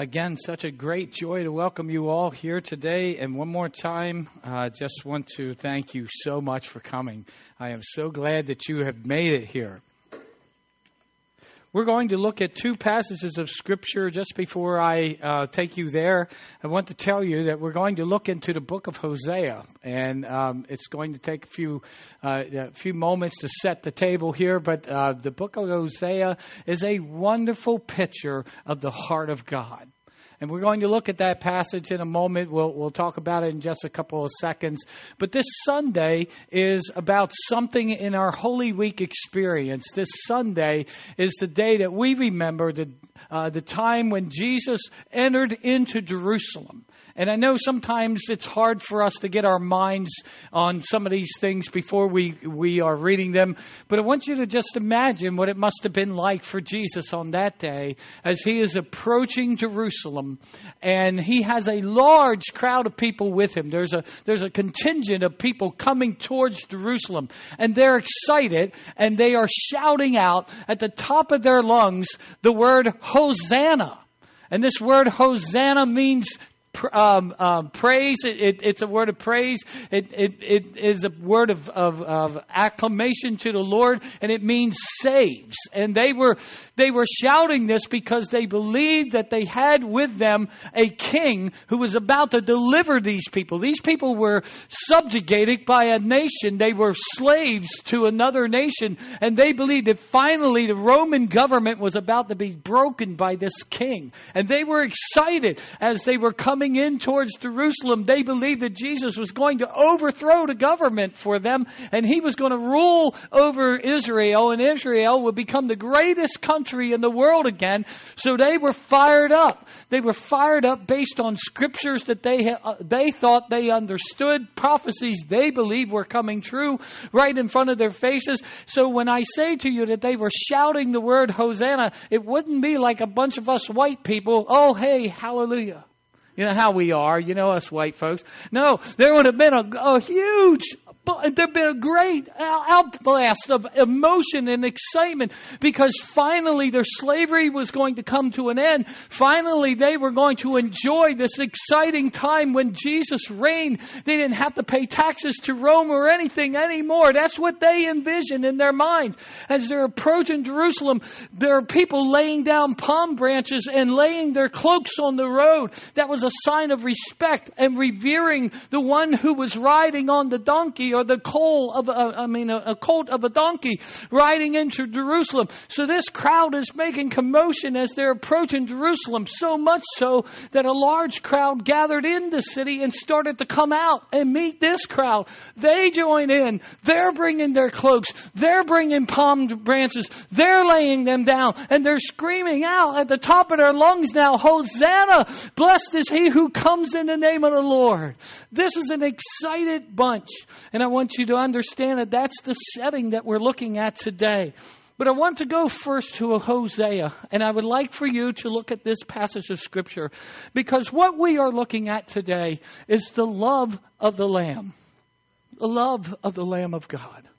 Again, such a great joy to welcome you all here today. And one more time, I uh, just want to thank you so much for coming. I am so glad that you have made it here. We're going to look at two passages of Scripture just before I uh, take you there. I want to tell you that we're going to look into the book of Hosea, and um, it's going to take a few uh, a few moments to set the table here. But uh, the book of Hosea is a wonderful picture of the heart of God. And we're going to look at that passage in a moment. We'll, we'll talk about it in just a couple of seconds. But this Sunday is about something in our Holy Week experience. This Sunday is the day that we remember the, uh, the time when Jesus entered into Jerusalem. And I know sometimes it's hard for us to get our minds on some of these things before we, we are reading them. But I want you to just imagine what it must have been like for Jesus on that day as he is approaching Jerusalem and he has a large crowd of people with him. There's a, there's a contingent of people coming towards Jerusalem and they're excited and they are shouting out at the top of their lungs the word Hosanna. And this word Hosanna means um, um, praise. It, it, it's a word of praise. It, it is a word of, of, of, acclamation to the Lord, and it means saves. And they were they were shouting this because they believed that they had with them a king who was about to deliver these people. These people were subjugated by a nation. They were slaves to another nation, and they believed that finally the Roman government was about to be broken by this king. And they were excited as they were coming coming in towards Jerusalem, they believed that Jesus was going to overthrow the government for them and he was going to rule over Israel and Israel would become the greatest country in the world again. So they were fired up. They were fired up based on scriptures that they, uh, they thought they understood, prophecies they believed were coming true right in front of their faces. So when I say to you that they were shouting the word Hosanna, it wouldn't be like a bunch of us white people, oh hey, hallelujah. You know how we are, you know us white folks. No, there would have been a, a huge there'd been a great outblast of emotion and excitement because finally their slavery was going to come to an end. Finally, they were going to enjoy this exciting time when Jesus reigned. They didn't have to pay taxes to Rome or anything anymore. That's what they envisioned in their minds. As they're approaching Jerusalem, there are people laying down palm branches and laying their cloaks on the road. That was a sign of respect and revering the one who was riding on the donkey or the coal of, I mean, a, a colt of a donkey riding into Jerusalem. So this crowd is making commotion as they're approaching Jerusalem, so much so that a large crowd gathered in the city and started to come out and meet this crowd. They join in. They're bringing their cloaks. They're bringing palm branches. They're laying them down and they're screaming out at the top of their lungs now, Hosanna! Blessed is he who comes in the name of the Lord. This is an excited bunch. And I want you to understand that that's the setting that we're looking at today. But I want to go first to Hosea, and I would like for you to look at this passage of Scripture because what we are looking at today is the love of the Lamb. The love of the Lamb of God.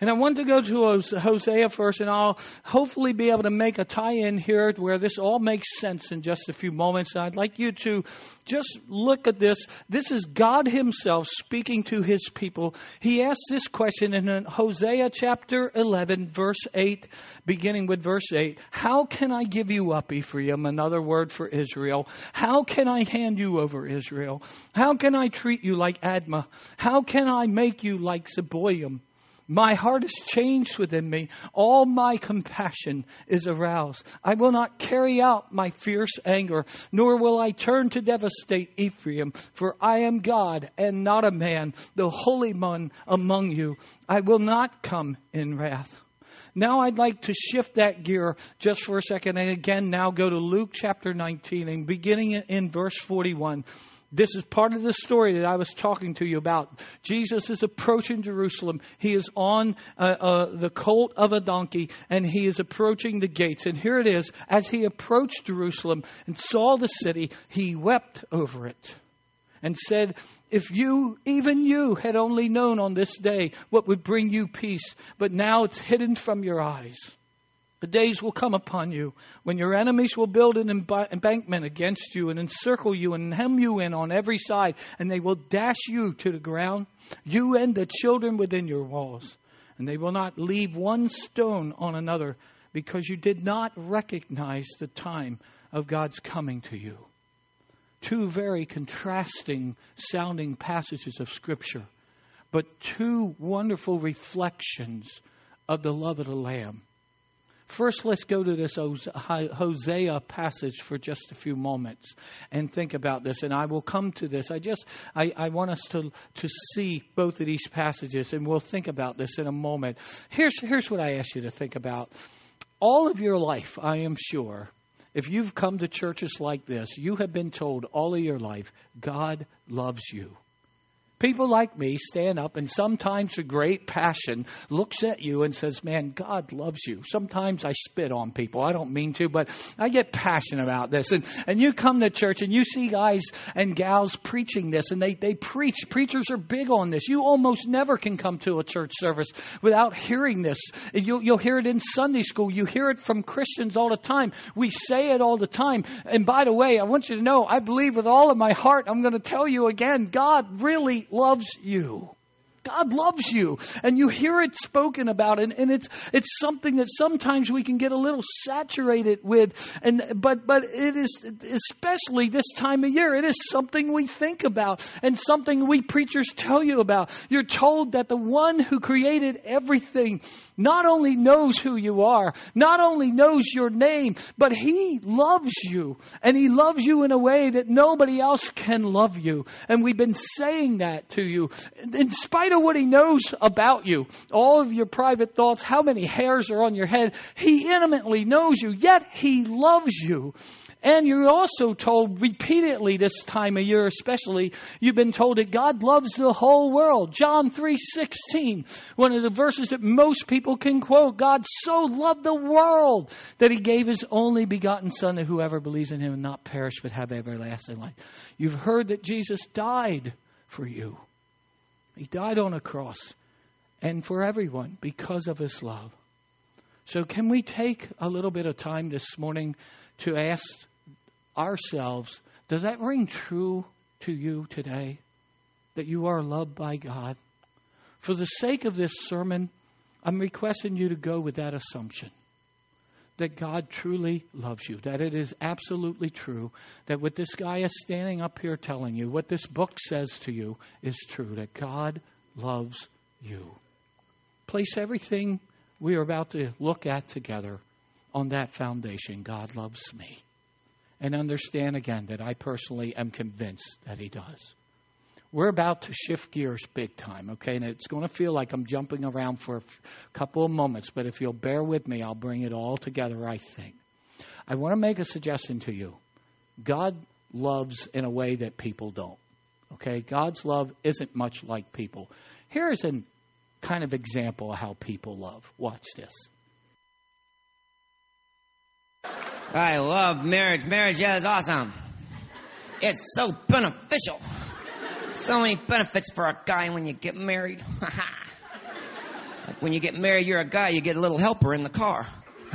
And I want to go to Hosea first, and I'll hopefully be able to make a tie in here where this all makes sense in just a few moments. I'd like you to just look at this. This is God Himself speaking to His people. He asks this question in Hosea chapter 11, verse 8, beginning with verse 8 How can I give you up, Ephraim? Another word for Israel. How can I hand you over, Israel? How can I treat you like Admah? How can I make you like Zeboim? My heart is changed within me. All my compassion is aroused. I will not carry out my fierce anger, nor will I turn to devastate Ephraim, for I am God and not a man, the Holy One among you. I will not come in wrath. Now I'd like to shift that gear just for a second and again now go to Luke chapter 19 and beginning in verse 41. This is part of the story that I was talking to you about. Jesus is approaching Jerusalem. He is on uh, uh, the colt of a donkey and he is approaching the gates. And here it is. As he approached Jerusalem and saw the city, he wept over it and said, If you, even you, had only known on this day what would bring you peace, but now it's hidden from your eyes. The days will come upon you when your enemies will build an embankment against you and encircle you and hem you in on every side, and they will dash you to the ground, you and the children within your walls. And they will not leave one stone on another because you did not recognize the time of God's coming to you. Two very contrasting sounding passages of Scripture, but two wonderful reflections of the love of the Lamb. First, let's go to this Hosea passage for just a few moments and think about this. And I will come to this. I just I, I want us to to see both of these passages, and we'll think about this in a moment. Here's here's what I ask you to think about. All of your life, I am sure, if you've come to churches like this, you have been told all of your life, God loves you. People like me stand up and sometimes a great passion looks at you and says, Man, God loves you. Sometimes I spit on people. I don't mean to, but I get passionate about this. And, and you come to church and you see guys and gals preaching this and they, they preach. Preachers are big on this. You almost never can come to a church service without hearing this. You'll, you'll hear it in Sunday school. You hear it from Christians all the time. We say it all the time. And by the way, I want you to know, I believe with all of my heart, I'm going to tell you again, God really loves you. God loves you. And you hear it spoken about and, and it's it's something that sometimes we can get a little saturated with. And but but it is especially this time of year, it is something we think about and something we preachers tell you about. You're told that the one who created everything not only knows who you are, not only knows your name, but he loves you. And he loves you in a way that nobody else can love you. And we've been saying that to you. In spite of what he knows about you, all of your private thoughts, how many hairs are on your head, he intimately knows you, yet he loves you. And you're also told repeatedly this time of year especially, you've been told that God loves the whole world. John 3:16, one of the verses that most people can quote. God so loved the world that he gave his only begotten son that whoever believes in him will not perish but have everlasting life. You've heard that Jesus died for you. He died on a cross and for everyone because of his love. So, can we take a little bit of time this morning to ask ourselves, does that ring true to you today? That you are loved by God? For the sake of this sermon, I'm requesting you to go with that assumption that God truly loves you, that it is absolutely true, that what this guy is standing up here telling you, what this book says to you, is true, that God loves you. Place everything we are about to look at together on that foundation. God loves me and understand again that I personally am convinced that He does. We're about to shift gears big time, okay? And it's going to feel like I'm jumping around for a couple of moments, but if you'll bear with me, I'll bring it all together, I think. I want to make a suggestion to you. God loves in a way that people don't. Okay? God's love isn't much like people. Here's a kind of example of how people love. Watch this. I love marriage. Marriage, yeah, is awesome. It's so beneficial. So many benefits for a guy when you get married. like when you get married, you're a guy, you get a little helper in the car.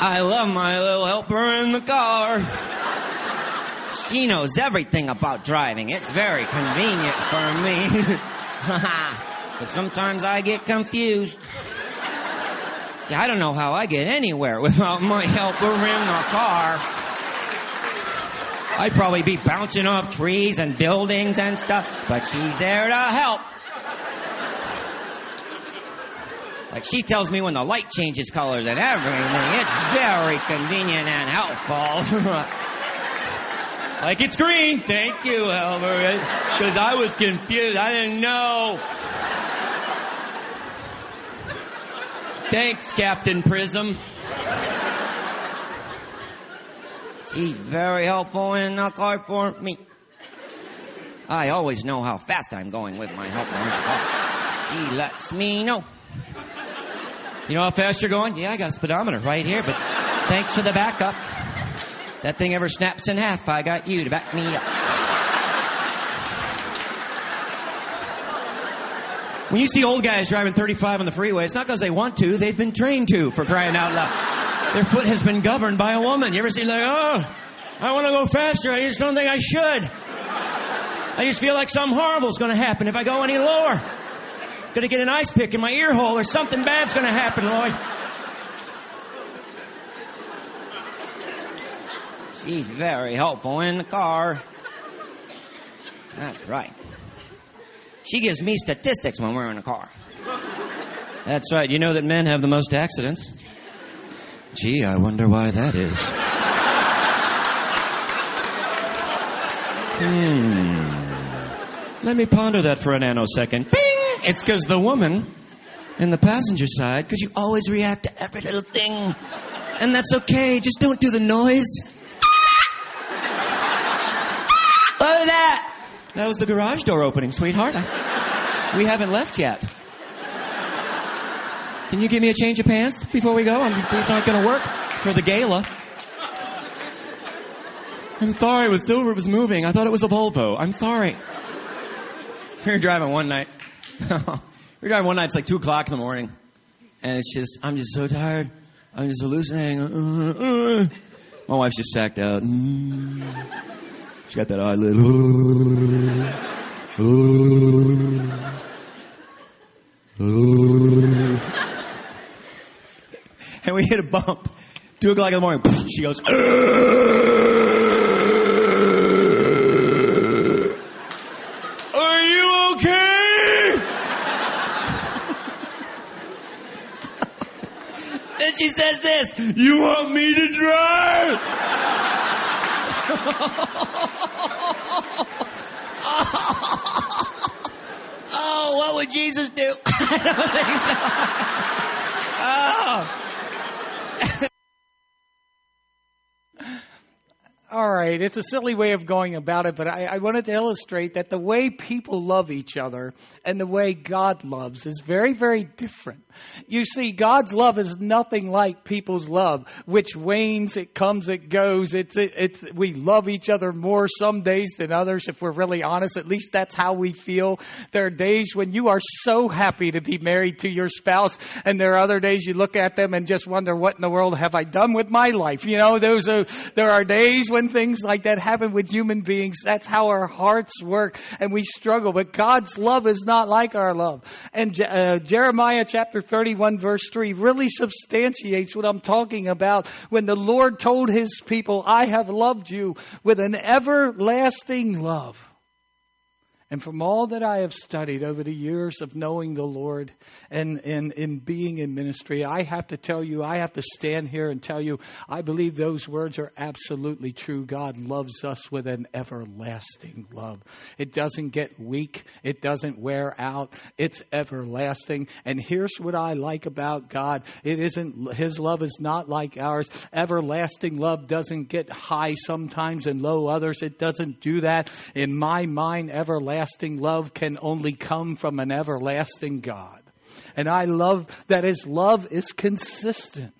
I love my little helper in the car. She knows everything about driving. It's very convenient for me. but sometimes I get confused. See, I don't know how I get anywhere without my helper in the car. I'd probably be bouncing off trees and buildings and stuff, but she's there to help. Like she tells me when the light changes colors and everything. It's very convenient and helpful. like it's green. Thank you, Albert. Because I was confused. I didn't know. Thanks, Captain Prism. She's very helpful in the car for me. I always know how fast I'm going with my helper. She lets me know. You know how fast you're going? Yeah, I got a speedometer right here, but thanks for the backup. That thing ever snaps in half, I got you to back me up. When you see old guys driving 35 on the freeway, it's not because they want to, they've been trained to, for crying out loud. Their foot has been governed by a woman. You ever see like, oh, I want to go faster, I just don't think I should. I just feel like something horrible is going to happen if I go any lower. Going to get an ice pick in my ear hole or something bad's going to happen, Lloyd. She's very helpful in the car. That's right. She gives me statistics when we're in the car. That's right. You know that men have the most accidents? Gee, I wonder why that is. Hmm. Let me ponder that for a nanosecond. Bing! It's because the woman in the passenger side, because you always react to every little thing. And that's okay. Just don't do the noise. Was that? That was the garage door opening, sweetheart. I, we haven't left yet. Can you give me a change of pants before we go? I'm, these aren't going to work for the gala. I'm sorry, it was silver, it was moving. I thought it was a Volvo. I'm sorry. We were driving one night. we were driving one night, it's like 2 o'clock in the morning. And it's just, I'm just so tired. I'm just hallucinating. My wife's just sacked out. She got that eyelid. And we hit a bump. Two o'clock in the morning. She goes. Are you okay? then she says this. You want me to drive? oh, what would Jesus do? oh. All right, it's a silly way of going about it, but I, I, wanted to illustrate that the way people love each other and the way God loves is very, very different. You see, God's love is nothing like people's love, which wanes, it comes, it goes. It's, it, it's, we love each other more some days than others, if we're really honest. At least that's how we feel. There are days when you are so happy to be married to your spouse, and there are other days you look at them and just wonder, what in the world have I done with my life? You know, those are, there are days when things like that happen with human beings. That's how our hearts work, and we struggle. But God's love is not like our love. And uh, Jeremiah chapter 31 verse 3 really substantiates what I'm talking about when the Lord told his people, I have loved you with an everlasting love. And from all that I have studied over the years of knowing the Lord and, in being in ministry, I have to tell you, I have to stand here and tell you, I believe those words are absolutely true. God loves us with an everlasting love. It doesn't get weak. It doesn't wear out. It's everlasting. And here's what I like about God. It isn't, His love is not like ours. Everlasting love doesn't get high sometimes and low others. It doesn't do that. In my mind, everlasting everlasting love can only come from an everlasting God. And I love that His love is consistent.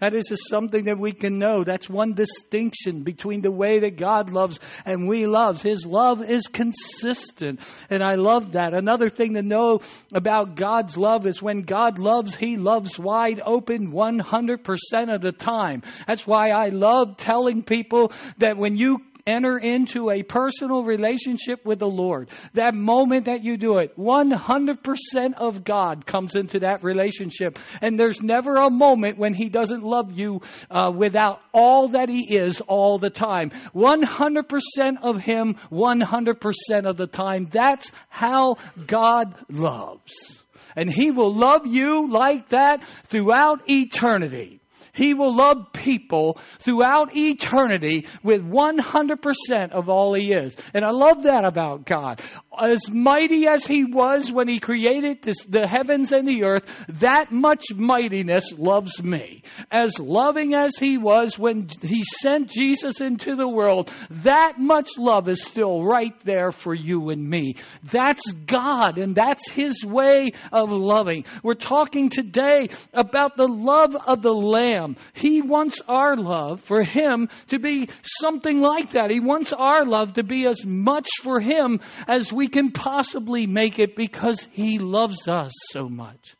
That is just something that we can know. That's one distinction between the way that God loves and we love. His love is consistent. And I love that. Another thing to know about God's love is when God loves, He loves wide open 100% of the time. That's why I love telling people that when you enter into a personal relationship with the Lord, that moment that you do it, 100% of God comes into that relationship. And there's never a moment when He doesn't love you uh, without all that He is all the time. 100% of Him, 100% of the time. That's how God loves. And He will love you like that throughout eternity. He will love people throughout eternity with 100% of all He is. And I love that about God. As mighty as He was when He created this, the heavens and the earth, that much mightiness loves me. As loving as He was when He sent Jesus into the world, that much love is still right there for you and me. That's God and that's His way of loving. We're talking today about the love of the Lamb. He wants our love for Him to be something like that. He wants our love to be as much for Him as we we can possibly make it because He loves us so much.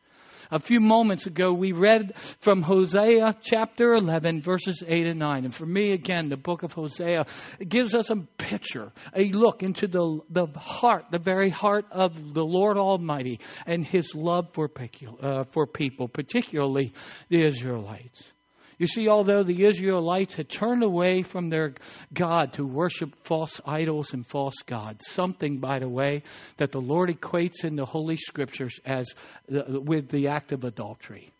A few moments ago, we read from Hosea chapter 11, verses 8 and 9. And for me, again, the book of Hosea gives us a picture, a look into the, the heart, the very heart of the Lord Almighty and His love for, uh, for people, particularly the Israelites. You see, although the Israelites had turned away from their God to worship false idols and false gods, something, by the way, that the Lord equates in the Holy Scriptures as the, with the act of adultery.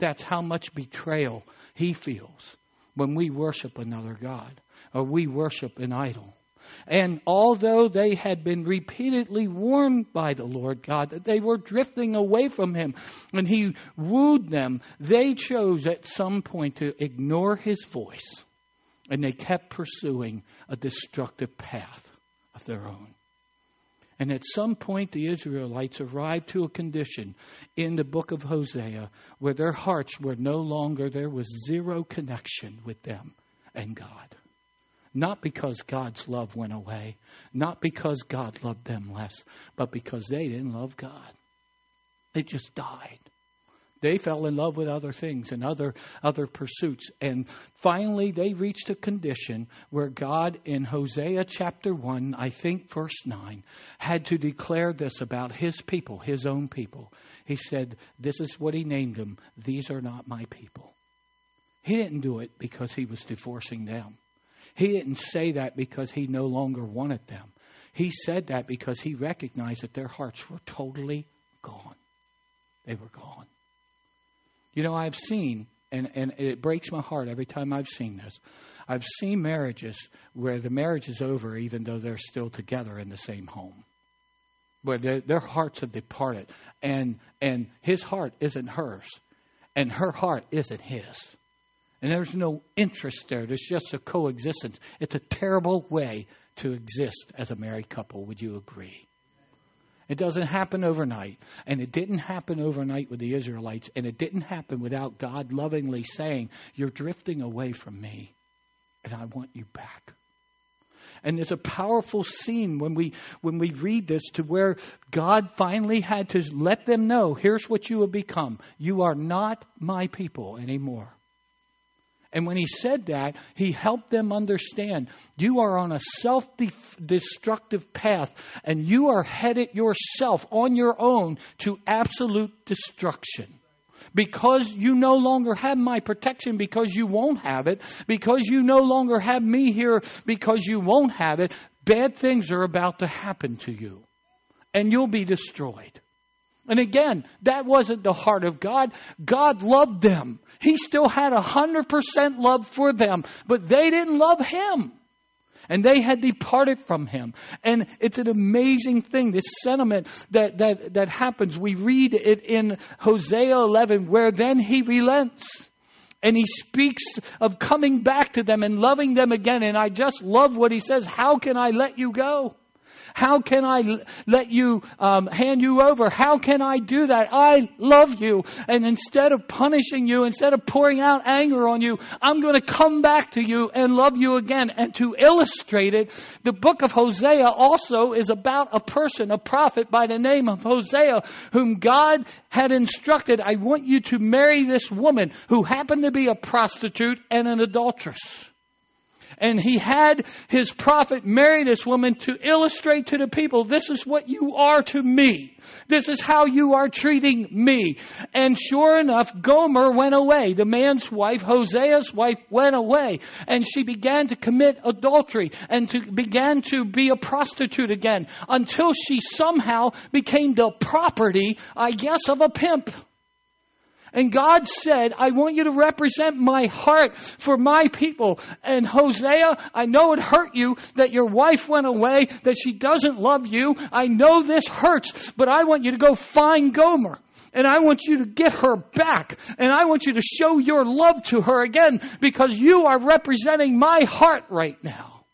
That's how much betrayal he feels when we worship another God or we worship an idol. And although they had been repeatedly warned by the Lord God that they were drifting away from Him and He wooed them, they chose at some point to ignore His voice. And they kept pursuing a destructive path of their own. And at some point, the Israelites arrived to a condition in the book of Hosea where their hearts were no longer, there was zero connection with them and God. Not because God's love went away, not because God loved them less, but because they didn't love God. They just died. They fell in love with other things and other other pursuits. And finally they reached a condition where God in Hosea chapter 1, I think verse 9, had to declare this about his people, his own people. He said, This is what he named them. These are not my people. He didn't do it because he was divorcing them. He didn't say that because he no longer wanted them. He said that because he recognized that their hearts were totally gone. They were gone. You know, I've seen, and, and it breaks my heart every time I've seen this. I've seen marriages where the marriage is over even though they're still together in the same home. Where their, their hearts have departed. And, and his heart isn't hers. And her heart isn't his. And there's no interest there. There's just a coexistence. It's a terrible way to exist as a married couple. Would you agree? It doesn't happen overnight. And it didn't happen overnight with the Israelites. And it didn't happen without God lovingly saying, You're drifting away from me, and I want you back. And it's a powerful scene when we when we read this to where God finally had to let them know, here's what you have become. You are not my people anymore. And when he said that, he helped them understand you are on a self destructive path and you are headed yourself on your own to absolute destruction. Because you no longer have my protection, because you won't have it, because you no longer have me here, because you won't have it, bad things are about to happen to you. And you'll be destroyed. And again, that wasn't the heart of God. God loved them. He still had a hundred percent love for them, but they didn't love him. And they had departed from him. And it's an amazing thing, this sentiment that, that, that happens. We read it in Hosea 11, where then he relents. And he speaks of coming back to them and loving them again. And I just love what he says. How can I let you go? How can I let you um, hand you over? How can I do that? I love you. And instead of punishing you, instead of pouring out anger on you, I'm going to come back to you and love you again. And to illustrate it, the book of Hosea also is about a person, a prophet by the name of Hosea, whom God had instructed, I want you to marry this woman who happened to be a prostitute and an adulteress. And he had his prophet marry this woman to illustrate to the people, this is what you are to me. This is how you are treating me. And sure enough, Gomer went away. The man's wife, Hosea's wife, went away. And she began to commit adultery and to began to be a prostitute again until she somehow became the property, I guess, of a pimp. And God said, I want you to represent my heart for my people. And Hosea, I know it hurt you that your wife went away, that she doesn't love you. I know this hurts, but I want you to go find Gomer. And I want you to get her back. And I want you to show your love to her again because you are representing my heart right now.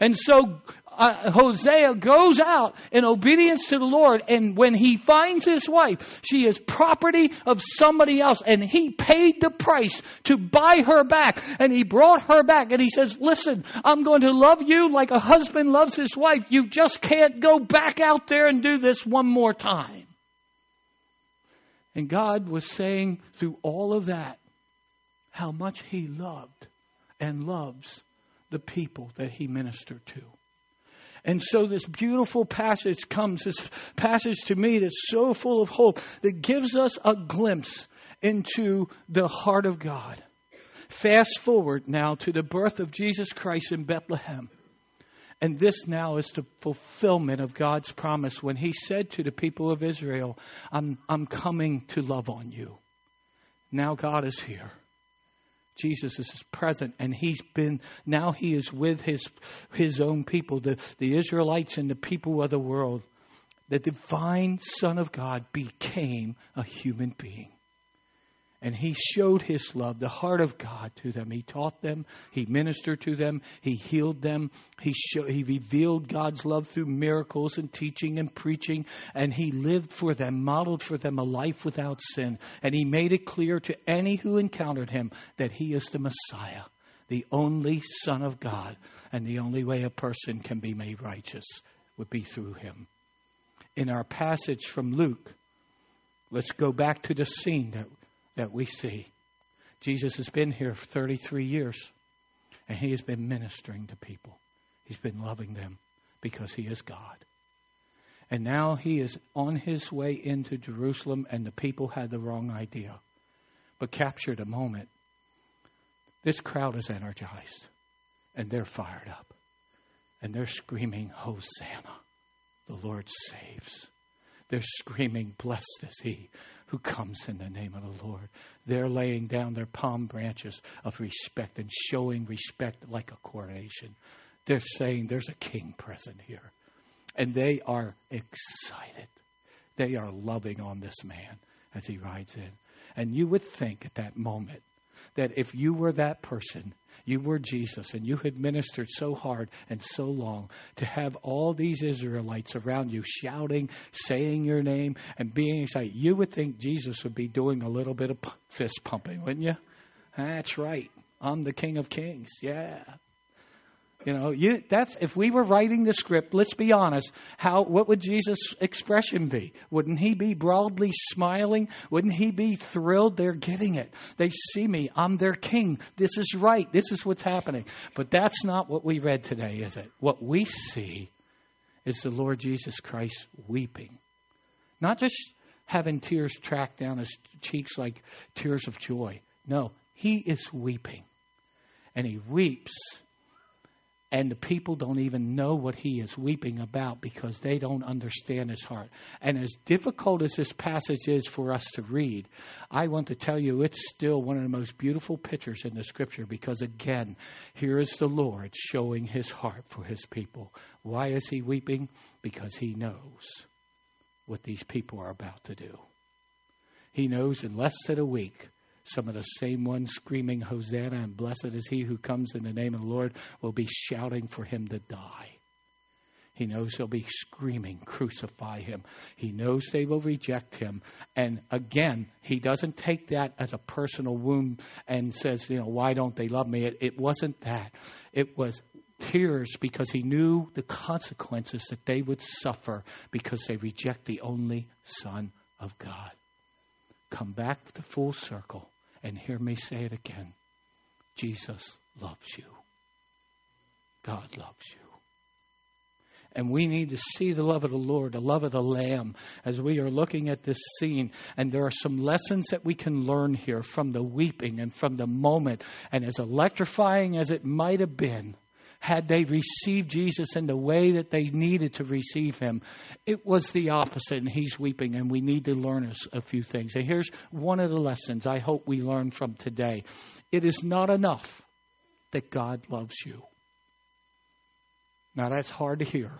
And so uh, Hosea goes out in obedience to the Lord, and when he finds his wife, she is property of somebody else, and he paid the price to buy her back, and he brought her back, and he says, listen, I'm going to love you like a husband loves his wife. You just can't go back out there and do this one more time. And God was saying through all of that how much he loved and loves the people that he ministered to. And so this beautiful passage comes, this passage to me that's so full of hope that gives us a glimpse into the heart of God. Fast forward now to the birth of Jesus Christ in Bethlehem. And this now is the fulfillment of God's promise when He said to the people of Israel, I'm, I'm coming to love on you. Now God is here. Jesus is present and he's been now he is with his his own people the, the Israelites and the people of the world. The divine son of God became a human being and he showed his love, the heart of God to them. He taught them, he ministered to them, he healed them, he, he revealed God's love through miracles and teaching and preaching, and he lived for them, modeled for them a life without sin. And he made it clear to any who encountered him that he is the Messiah, the only Son of God, and the only way a person can be made righteous would be through him. In our passage from Luke, let's go back to the scene that that we see. Jesus has been here for 33 years, and he has been ministering to people. He's been loving them because he is God. And now he is on his way into Jerusalem, and the people had the wrong idea, but captured a moment. This crowd is energized, and they're fired up, and they're screaming, Hosanna! The Lord saves. They're screaming, Blessed is he who comes in the name of the Lord. They're laying down their palm branches of respect and showing respect like a coronation. They're saying there's a king present here. And they are excited. They are loving on this man as he rides in. And you would think at that moment that if you were that person, you were Jesus, and you had ministered so hard and so long to have all these Israelites around you shouting, saying your name, and being excited, you would think Jesus would be doing a little bit of fist pumping, wouldn't you? That's right. I'm the King of Kings. Yeah. You know, you, that's if we were writing the script. Let's be honest. How what would Jesus' expression be? Wouldn't he be broadly smiling? Wouldn't he be thrilled? They're getting it. They see me. I'm their king. This is right. This is what's happening. But that's not what we read today, is it? What we see is the Lord Jesus Christ weeping, not just having tears track down his cheeks like tears of joy. No, he is weeping, and he weeps and the people don't even know what he is weeping about because they don't understand his heart. And as difficult as this passage is for us to read, I want to tell you it's still one of the most beautiful pictures in the scripture because, again, here is the Lord showing his heart for his people. Why is he weeping? Because he knows what these people are about to do. He knows in less than a week some of the same ones screaming, Hosanna, and blessed is he who comes in the name of the Lord, will be shouting for him to die. He knows they'll be screaming, crucify him. He knows they will reject him. And again, he doesn't take that as a personal wound and says, you know, why don't they love me? It, it wasn't that. It was tears because he knew the consequences that they would suffer because they reject the only Son of God. Come back to full circle. And hear me say it again Jesus loves you. God loves you. And we need to see the love of the Lord, the love of the Lamb, as we are looking at this scene. And there are some lessons that we can learn here from the weeping and from the moment. And as electrifying as it might have been, had they received Jesus in the way that they needed to receive him, it was the opposite, and he's weeping, and we need to learn a, few things. And here's one of the lessons I hope we learn from today it is not enough that God loves you. Now, that's hard to hear.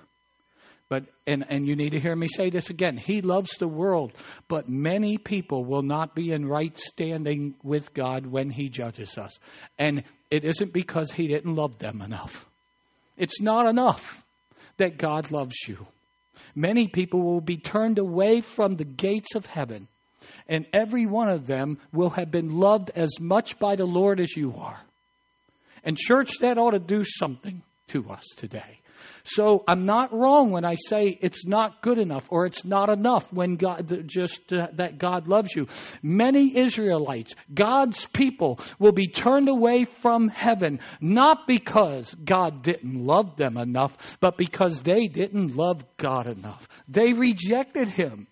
But and, and you need to hear me say this again. He loves the world, but many people will not be in right standing with God when he judges us. And it isn't because he didn't love them enough. It's not enough that God loves you. Many people will be turned away from the gates of heaven, and every one of them will have been loved as much by the Lord as you are. And, church, that ought to do something to us today. So I'm not wrong when I say it's not good enough or it's not enough when God just uh, that God loves you. Many Israelites, God's people will be turned away from heaven not because God didn't love them enough, but because they didn't love God enough. They rejected him.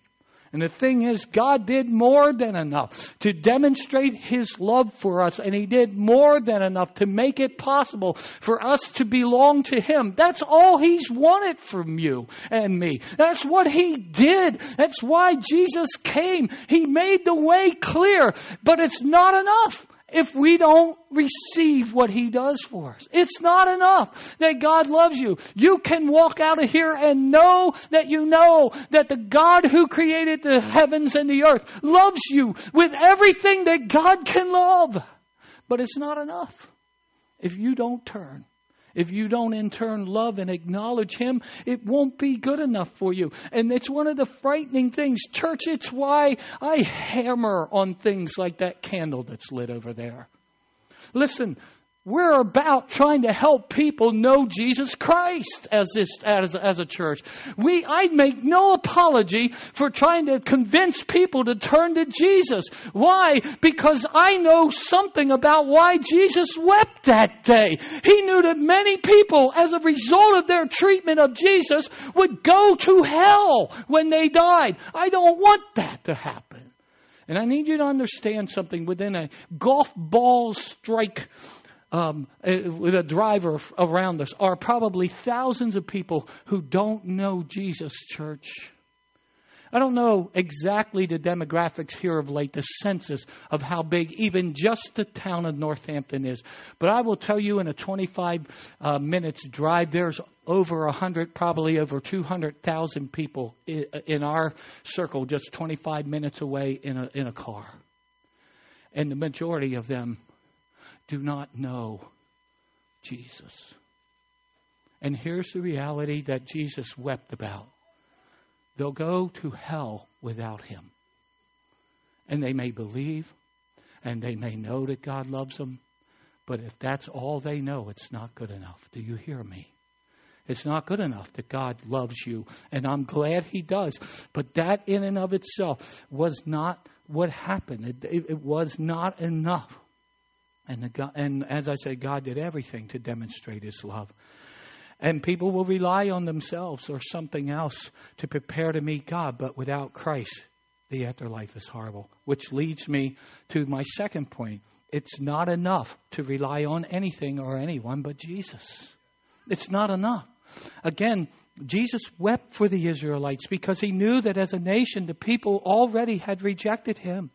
And the thing is, God did more than enough to demonstrate His love for us, and He did more than enough to make it possible for us to belong to Him. That's all He's wanted from you and me. That's what He did. That's why Jesus came. He made the way clear, but it's not enough if we don't receive what He does for us. It's not enough that God loves you. You can walk out of here and know that you know that the God who created the heavens and the earth loves you with everything that God can love. But it's not enough if you don't turn. If you don't in turn love and acknowledge Him, it won't be good enough for you. And it's one of the frightening things. Church, it's why I hammer on things like that candle that's lit over there. Listen, we're about trying to help people know Jesus Christ as this as, as a church. We I make no apology for trying to convince people to turn to Jesus. Why? Because I know something about why Jesus wept that day. He knew that many people as a result of their treatment of Jesus would go to hell when they died. I don't want that to happen. And I need you to understand something within a golf ball strike um, eh, with a driver around us are probably thousands of people who don't know Jesus, church. I don't know exactly the demographics here of late, the census of how big even just the town of Northampton is. But I will tell you in a 25 uh, minutes drive, there's over 100, probably over 200,000 people in, in our circle just 25 minutes away in a, in a car. And the majority of them do not know Jesus. And here's the reality that Jesus wept about they'll go to hell without him. And they may believe and they may know that God loves them, but if that's all they know, it's not good enough. Do you hear me? It's not good enough that God loves you, and I'm glad He does. But that, in and of itself, was not what happened. It, it, it was not enough. And, God, and as I said, God did everything to demonstrate His love. And people will rely on themselves or something else to prepare to meet God, but without Christ, the afterlife is horrible. Which leads me to my second point. It's not enough to rely on anything or anyone but Jesus. It's not enough. Again, Jesus wept for the Israelites because he knew that as a nation, the people already had rejected him.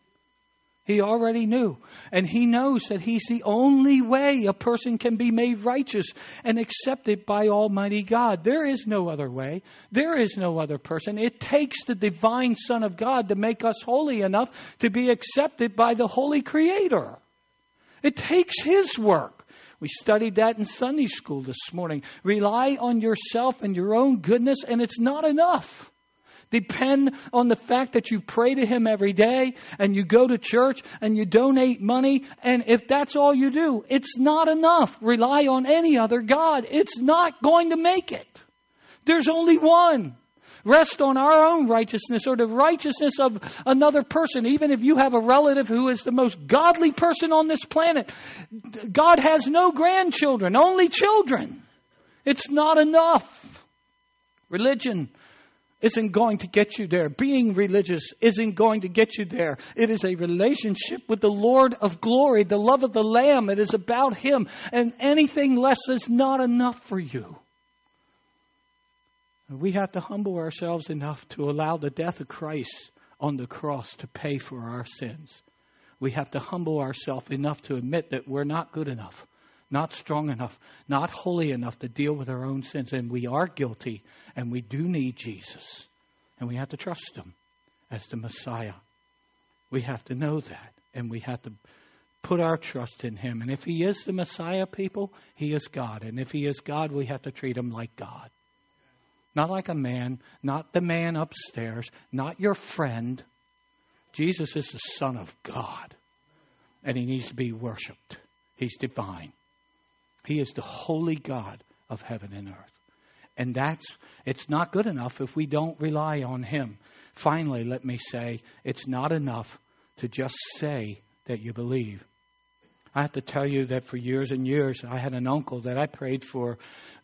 He already knew. And he knows that he's the only way a person can be made righteous and accepted by Almighty God. There is no other way. There is no other person. It takes the divine Son of God to make us holy enough to be accepted by the Holy Creator. It takes His work. We studied that in Sunday school this morning. Rely on yourself and your own goodness, and it's not enough. Depend on the fact that you pray to Him every day and you go to church and you donate money. And if that's all you do, it's not enough. Rely on any other God. It's not going to make it. There's only one. Rest on our own righteousness or the righteousness of another person, even if you have a relative who is the most godly person on this planet. God has no grandchildren, only children. It's not enough. Religion isn't going to get you there. Being religious isn't going to get you there. It is a relationship with the Lord of glory, the love of the Lamb. It is about Him. And anything less is not enough for you. We have to humble ourselves enough to allow the death of Christ on the cross to pay for our sins. We have to humble ourselves enough to admit that we're not good enough not strong enough, not holy enough to deal with our own sins. And we are guilty, and we do need Jesus. And we have to trust Him as the Messiah. We have to know that, and we have to put our trust in Him. And if He is the Messiah, people, He is God. And if He is God, we have to treat Him like God. Not like a man, not the man upstairs, not your friend. Jesus is the Son of God, and he needs to be worshiped. He's divine. He is the holy God of heaven and earth. And that's it's not good enough if we don't rely on him. Finally, let me say, it's not enough to just say that you believe. I have to tell you that for years and years, I had an uncle that I prayed for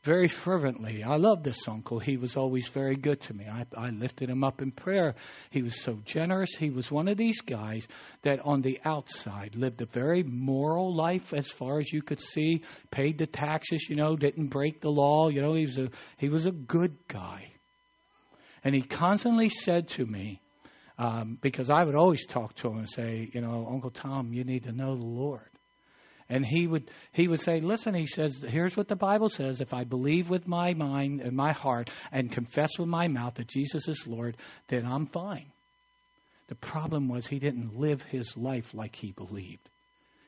very fervently. I loved this uncle. He was always very good to me. I, I lifted him up in prayer. He was so generous. He was one of these guys that on the outside lived a very moral life as far as you could see, paid the taxes, you know, didn't break the law. You know, he was a, he was a good guy. And he constantly said to me, um, because I would always talk to him and say, you know, Uncle Tom, you need to know the Lord. And he would he would say, listen, he says, here's what the Bible says: if I believe with my mind and my heart and confess with my mouth that Jesus is Lord, then I'm fine. The problem was he didn't live his life like he believed.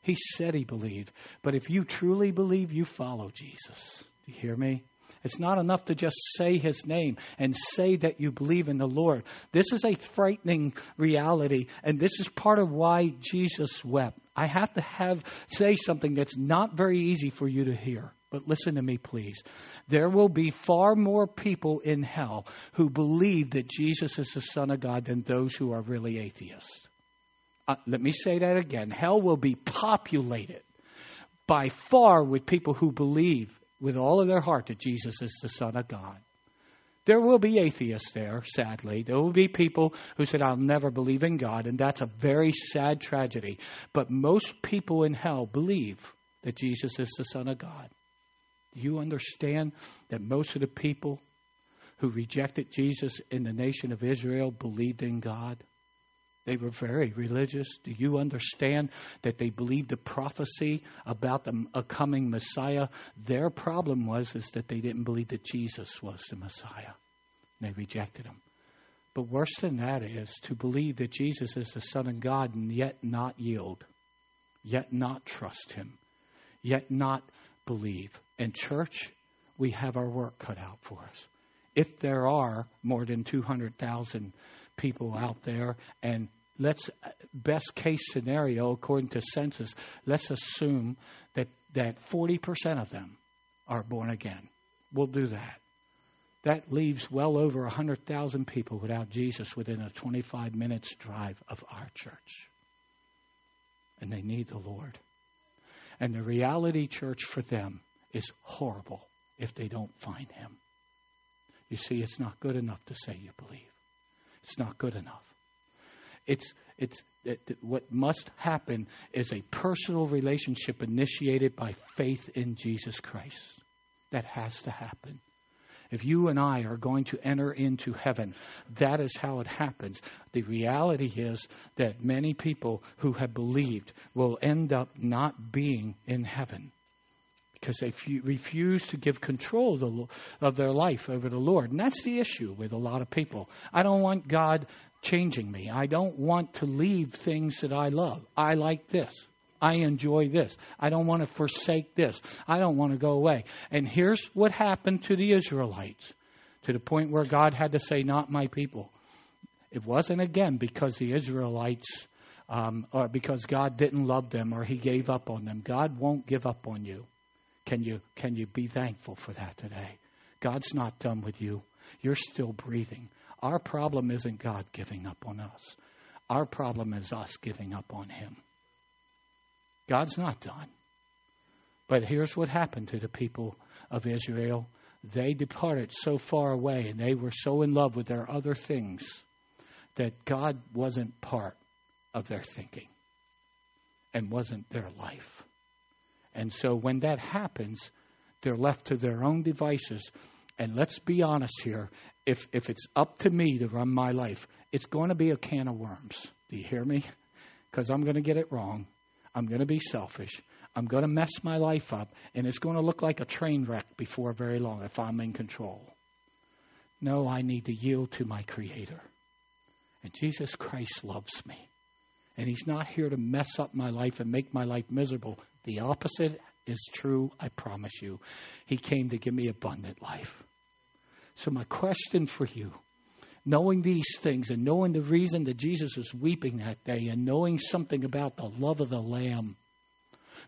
He said he believed, but if you truly believe, you follow Jesus. Do you hear me? It's not enough to just say his name and say that you believe in the Lord. This is a frightening reality, and this is part of why Jesus wept. I have to have say something that's not very easy for you to hear. But listen to me, please. There will be far more people in hell who believe that Jesus is the Son of God than those who are really atheists. Uh, let me say that again. Hell will be populated by far with people who believe with all of their heart that Jesus is the Son of God. There will be atheists there, sadly. There will be people who said, I'll never believe in God, and that's a very sad tragedy. But most people in hell believe that Jesus is the Son of God. Do you understand that most of the people who rejected Jesus in the nation of Israel believed in God? They were very religious. Do you understand that they believed the prophecy about the, a coming Messiah? Their problem was is that they didn't believe that Jesus was the Messiah. They rejected him. But worse than that is to believe that Jesus is the Son of God and yet not yield, yet not trust him, yet not believe. And church, we have our work cut out for us. If there are more than 200,000 people out there and let's best case scenario according to census let's assume that that 40% of them are born again. We'll do that. That leaves well over 100,000 people without Jesus within a 25 minutes drive of our church. And they need the Lord. And the reality church for them is horrible if they don't find him. You see it's not good enough to say you believe. It's not good enough it's, it's, it, what must happen is a personal relationship initiated by faith in Jesus Christ. That has to happen. If you and I are going to enter into heaven, that is how it happens. The reality is that many people who have believed will end up not being in heaven because they refuse to give control of their life over the Lord. And that's the issue with a lot of people. I don't want God changing me. I don't want to leave things that I love. I like this. I enjoy this. I don't want to forsake this. I don't want to go away. And here's what happened to the Israelites to the point where God had to say, Not my people. It wasn't again because the Israelites, um, or because God didn't love them or He gave up on them. God won't give up on you. Can you, can you be thankful for that today? God's not done with you. You're still breathing. Our problem isn't God giving up on us. Our problem is us giving up on Him. God's not done. But here's what happened to the people of Israel they departed so far away and they were so in love with their other things that God wasn't part of their thinking and wasn't their life. And so when that happens, they're left to their own devices. And let's be honest here if, if it's up to me to run my life, it's going to be a can of worms. Do you hear me? Because I'm going to get it wrong. I'm going to be selfish. I'm going to mess my life up, and it's going to look like a train wreck before very long if I'm in control. No, I need to yield to my Creator. And Jesus Christ loves me. And He's not here to mess up my life and make my life miserable. The opposite is true, I promise you. He came to give me abundant life. So, my question for you knowing these things and knowing the reason that Jesus was weeping that day and knowing something about the love of the Lamb,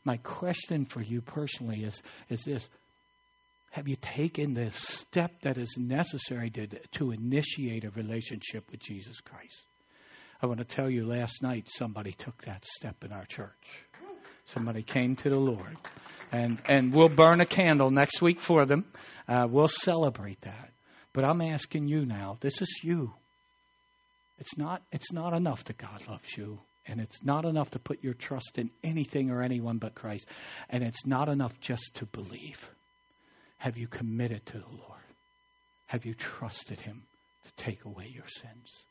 my question for you personally is, is this Have you taken the step that is necessary to, to initiate a relationship with Jesus Christ? I want to tell you last night somebody took that step in our church. Somebody came to the Lord. And, and we'll burn a candle next week for them. Uh, we'll celebrate that. But I'm asking you now, this is you. It's not, it's not enough that God loves you. And it's not enough to put your trust in anything or anyone but Christ. And it's not enough just to believe. Have you committed to the Lord? Have you trusted Him to take away your sins?